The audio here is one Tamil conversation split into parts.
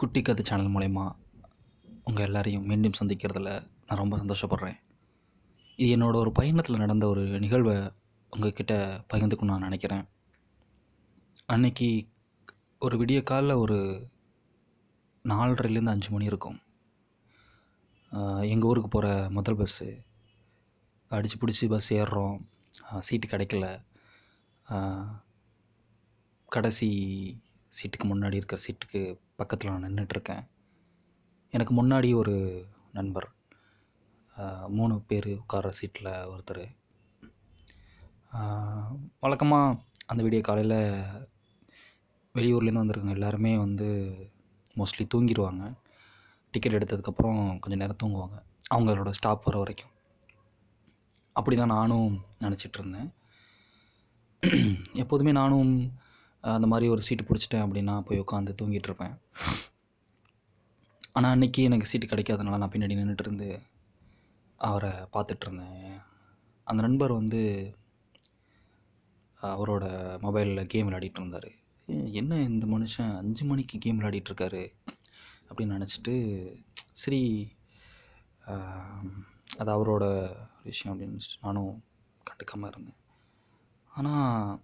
குட்டி கதை சேனல் மூலயமா உங்கள் எல்லாரையும் மீண்டும் சந்திக்கிறதுல நான் ரொம்ப சந்தோஷப்படுறேன். இது என்னோடய ஒரு பயணத்தில் நடந்த ஒரு நிகழ்வை உங்ககிட்ட பகிர்ந்துக்கணும்னு நான் நினைக்கிறேன். அன்னைக்கு ஒரு விடிய காலில் ஒரு நாலரைலேருந்து அஞ்சு மணி இருக்கும். எங்கள் ஊருக்கு போகிற முதல் பஸ்ஸு அடித்து பிடிச்சி பஸ் ஏறுறோம். சீட்டு கிடைக்கல. கடைசி சீட்டுக்கு முன்னாடி இருக்கிற சீட்டுக்கு பக்கத்தில் நான் நின்றுட்டுருக்கேன் எனக்கு முன்னாடி ஒரு நண்பர் மூணு பேர் உட்கார்ற சீட்டில் ஒருத்தர். வழக்கமாக அந்த விடிய காலையில் வெளியூர்லேருந்து வந்திருக்காங்க எல்லாருமே வந்து மோஸ்ட்லி தூங்கிடுவாங்க டிக்கெட் எடுத்ததுக்கப்புறம் கொஞ்சம் நேரம் தூங்குவாங்க. அவங்களோட ஸ்டாப் வர வரைக்கும். அப்படி தான் நானும் நினச்சிட்டு இருந்தேன் எப்போதுமே நானும் அந்த மாதிரி ஒரு சீட்டு பிடிச்சிட்டேன் அப்படின்னா போய் உட்காந்து தூங்கிட்டு இருப்பேன் ஆனால் அன்னைக்கு எனக்கு சீட்டு கிடைக்காதனால நான் பின்னாடி நின்றுட்டு இருந்து அவரை பார்த்துட்ருந்தேன் அந்த நண்பர் வந்து அவரோட மொபைலில் கேம் விளையாடிட்டு இருந்தார் என்ன இந்த மனுஷன்? அஞ்சு மணிக்கு கேம் விளையாடிட்டுருக்காரு அப்படின்னு நினச்சிட்டு சரி அது அவரோட விஷயம் அப்படின்னு நினச்சிட்டு நானும் கண்டுக்காமல் இருந்தேன். ஆனால்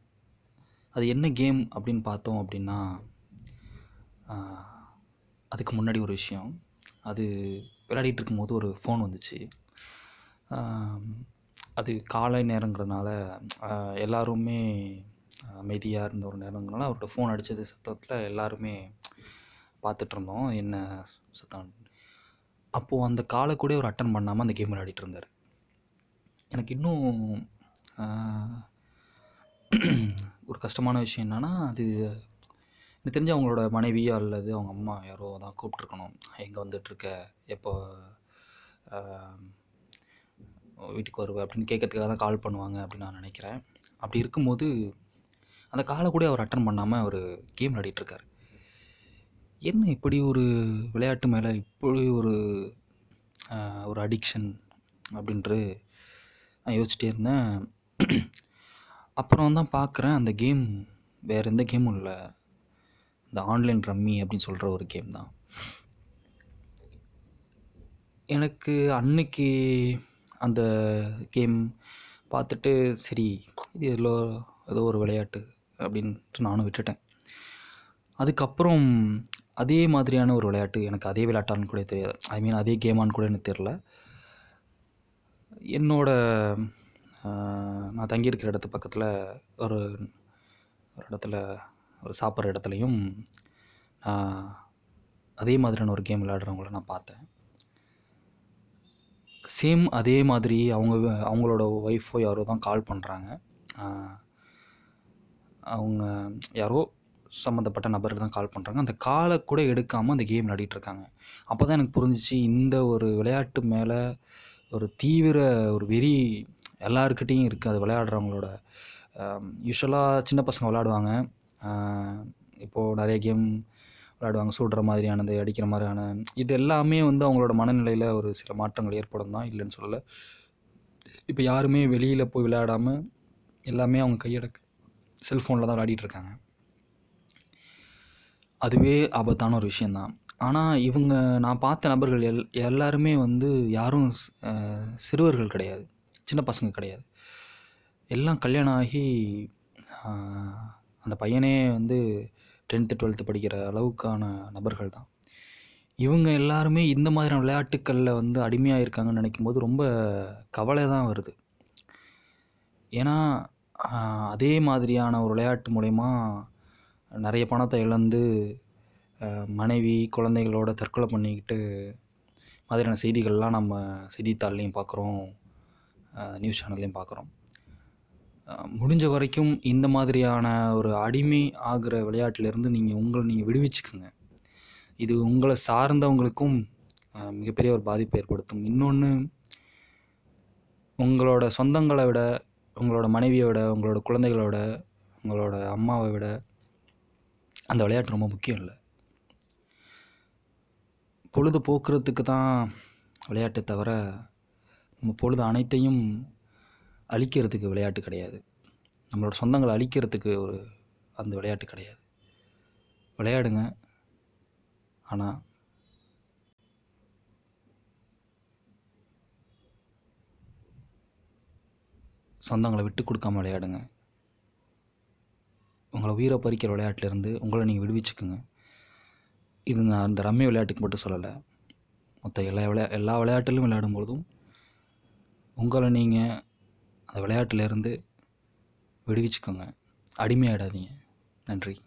அது என்ன கேம் அப்படின்னு பார்த்தோம் அப்படின்னா அதுக்கு முன்னாடி ஒரு விஷயம். அது விளையாடிட்டு இருக்கும்போது ஒரு ஃபோன் வந்துச்சு. அது காலை நேரங்கிறதுனால எல்லாருமே அமைதியாக இருந்த ஒரு நேரங்கிறனால அவர்கிட்ட ஃபோன் அடித்தது சத்தத்தில் எல்லாருமே பார்த்துட்ருந்தோம் என்ன சத்தம்? அப்போது அந்த காலை கூட அவர் அட்டன் பண்ணாமல் அந்த கேம் விளையாடிட்டு இருந்தார். எனக்கு இன்னும் ஒரு கஷ்டமான விஷயம் என்னென்னா அது எனக்கு தெரிஞ்சு அவங்களோட மனைவி அல்லது அவங்க அம்மா யாரோ தான் கூப்பிட்ருக்கணும் எங்கே வந்துட்டுருக்க? எப்போ வீட்டுக்கு வருவ? அப்படின்னு கேட்கறதுக்காக தான் கால் பண்ணுவாங்க அப்படின்னு நான் நினைக்கிறேன். அப்படி இருக்கும்போது அந்த காலை கூட அவர் அட்டன் பண்ணாமல் அவர் கேம் விளையாடிட்டுருக்காரு என்ன இப்படி ஒரு விளையாட்டு மேலே இப்படி ஒரு ஒரு அடிக்ஷன் அப்படின்ட்டு நான் யோசிச்சிட்டே இருந்தேன். அப்புறம் தான் பார்க்குறேன் அந்த கேம் வேறு எந்த கேமும் இல்லை. இந்த ஆன்லைன் ரம்மி அப்படின்னு சொல்கிற ஒரு கேம் தான். எனக்கு அன்னைக்கு அந்த கேம் பார்த்துட்டு சரி இது ஏதோ ஏதோ ஒரு விளையாட்டு அப்படின்ட்டு நானும் விட்டுட்டேன். அதுக்கப்புறம் அதே மாதிரியான ஒரு விளையாட்டு எனக்கு அதே விளையாட்டான்னு கூட தெரியாது. ஐ மீன் அதே கேமான்னு கூட எனக்கு தெரில என்னோட நான் தங்கியிருக்கிற இடத்து பக்கத்தில் ஒரு ஒரு இடத்துல ஒரு சாப்பிட்ற இடத்துலையும் ஆஹ், அதே மாதிரியான ஒரு கேம் விளையாடுறவங்கள நான் பார்த்தேன். சேம் அதே மாதிரி அவங்க அவங்களோட ஒய்ஃபோ யாரோ தான் கால் பண்ணுறாங்க அவங்க யாரோ சம்மந்தப்பட்ட நபருக்கு தான் கால் பண்ணுறாங்க அந்த காலை கூட எடுக்காமல் அந்த கேம் விளையாடிட்டுருக்காங்க அப்போ தான் எனக்கு புரிஞ்சிச்சு இந்த ஒரு விளையாட்டு மேலே ஒரு தீவிர ஒரு வெறி எல்லாருக்கிட்டேயும் இருக்குது அது விளையாடுறவங்களோட யூஸ்வலாக சின்ன பசங்க விளையாடுவாங்க. இப்போது நிறைய கேம் விளையாடுவாங்க. சுடுற மாதிரியானது அடிக்கிற மாதிரியான இது எல்லாமே வந்து அவங்களோட மனநிலையில் ஒரு சில மாற்றங்கள் ஏற்படும் தான் இல்லைன்னு சொல்லலை. இப்போ யாருமே வெளியில் போய் விளையாடாமல் எல்லாமே அவங்க கையெடுக்க செல்ஃபோனில் தான் விளையாடிட்டு இருக்காங்க. அதுவே ஆபத்தான ஒரு விஷயந்தான் ஆனால் இவங்க நான் பார்த்த நபர்கள் எல் எல்லாருமே வந்து யாரும் சிறுவர்கள் கிடையாது. சின்ன பசங்க கிடையாது. எல்லாம் கல்யாணம் ஆகி அந்த பையனே வந்து டென்த்து டுவெல்த்து படிக்கிற அளவுக்கான நபர்கள் தான். இவங்க எல்லாருமே இந்த மாதிரியான விளையாட்டுக்களில் வந்து அடிமையாக இருக்காங்கன்னு நினைக்கும் போது ரொம்ப கவலை தான் வருது. ஏன்னா அதே மாதிரியான ஒரு விளையாட்டு மூலயமா நிறைய பணத்தை இழந்து மனைவி குழந்தைகளோட தற்கொலை பண்ணிக்கிட்டு மாதிரியான செய்திகள்லாம் நம்ம செய்தித்தாள்லையும் பார்க்குறோம். நியூஸ் சேனல்லையும் பார்க்குறோம். முடிஞ்ச வரைக்கும் இந்த மாதிரியான ஒரு அடிமை ஆகிற விளையாட்டிலேருந்து நீங்கள் உங்களை நீங்கள் விடுவிச்சுக்குங்க. இது உங்களை சார்ந்தவங்களுக்கும் மிகப்பெரிய ஒரு பாதிப்பை ஏற்படுத்தும். இன்னொன்று உங்களோட சொந்தங்களை விட உங்களோட மனைவியை விட உங்களோட குழந்தைகளோட உங்களோட அம்மாவை விட அந்த விளையாட்டு ரொம்ப முக்கியம் இல்லை. பொழுது போக்குறதுக்கு தான் விளையாட்டை தவிர பொழுது அனைத்தையும் அழிக்கிறதுக்கு விளையாட்டு கிடையாது. நம்மளோட சொந்தங்களை அழிக்கிறதுக்கு ஒரு அந்த விளையாட்டு கிடையாது. விளையாடுங்க. ஆனால் சொந்தங்களை விட்டு கொடுக்காம விளையாடுங்க. உங்களை உயிரை பறிக்கிற விளையாட்டிலேருந்து உங்களை நீங்கள் விடுவிச்சுக்குங்க. இது நான் அந்த ரம்மி விளையாட்டுக்கு மட்டும் சொல்லலை. மொத்த எல்லா விளையா எல்லா விளையாட்டிலும் விளையாடும் பொழுதும் உங்களை நீங்கள் அந்த விளையாட்டிலேருந்து விடுவிச்சுக்கோங்க. அடிமையாடாதீங்க நன்றி.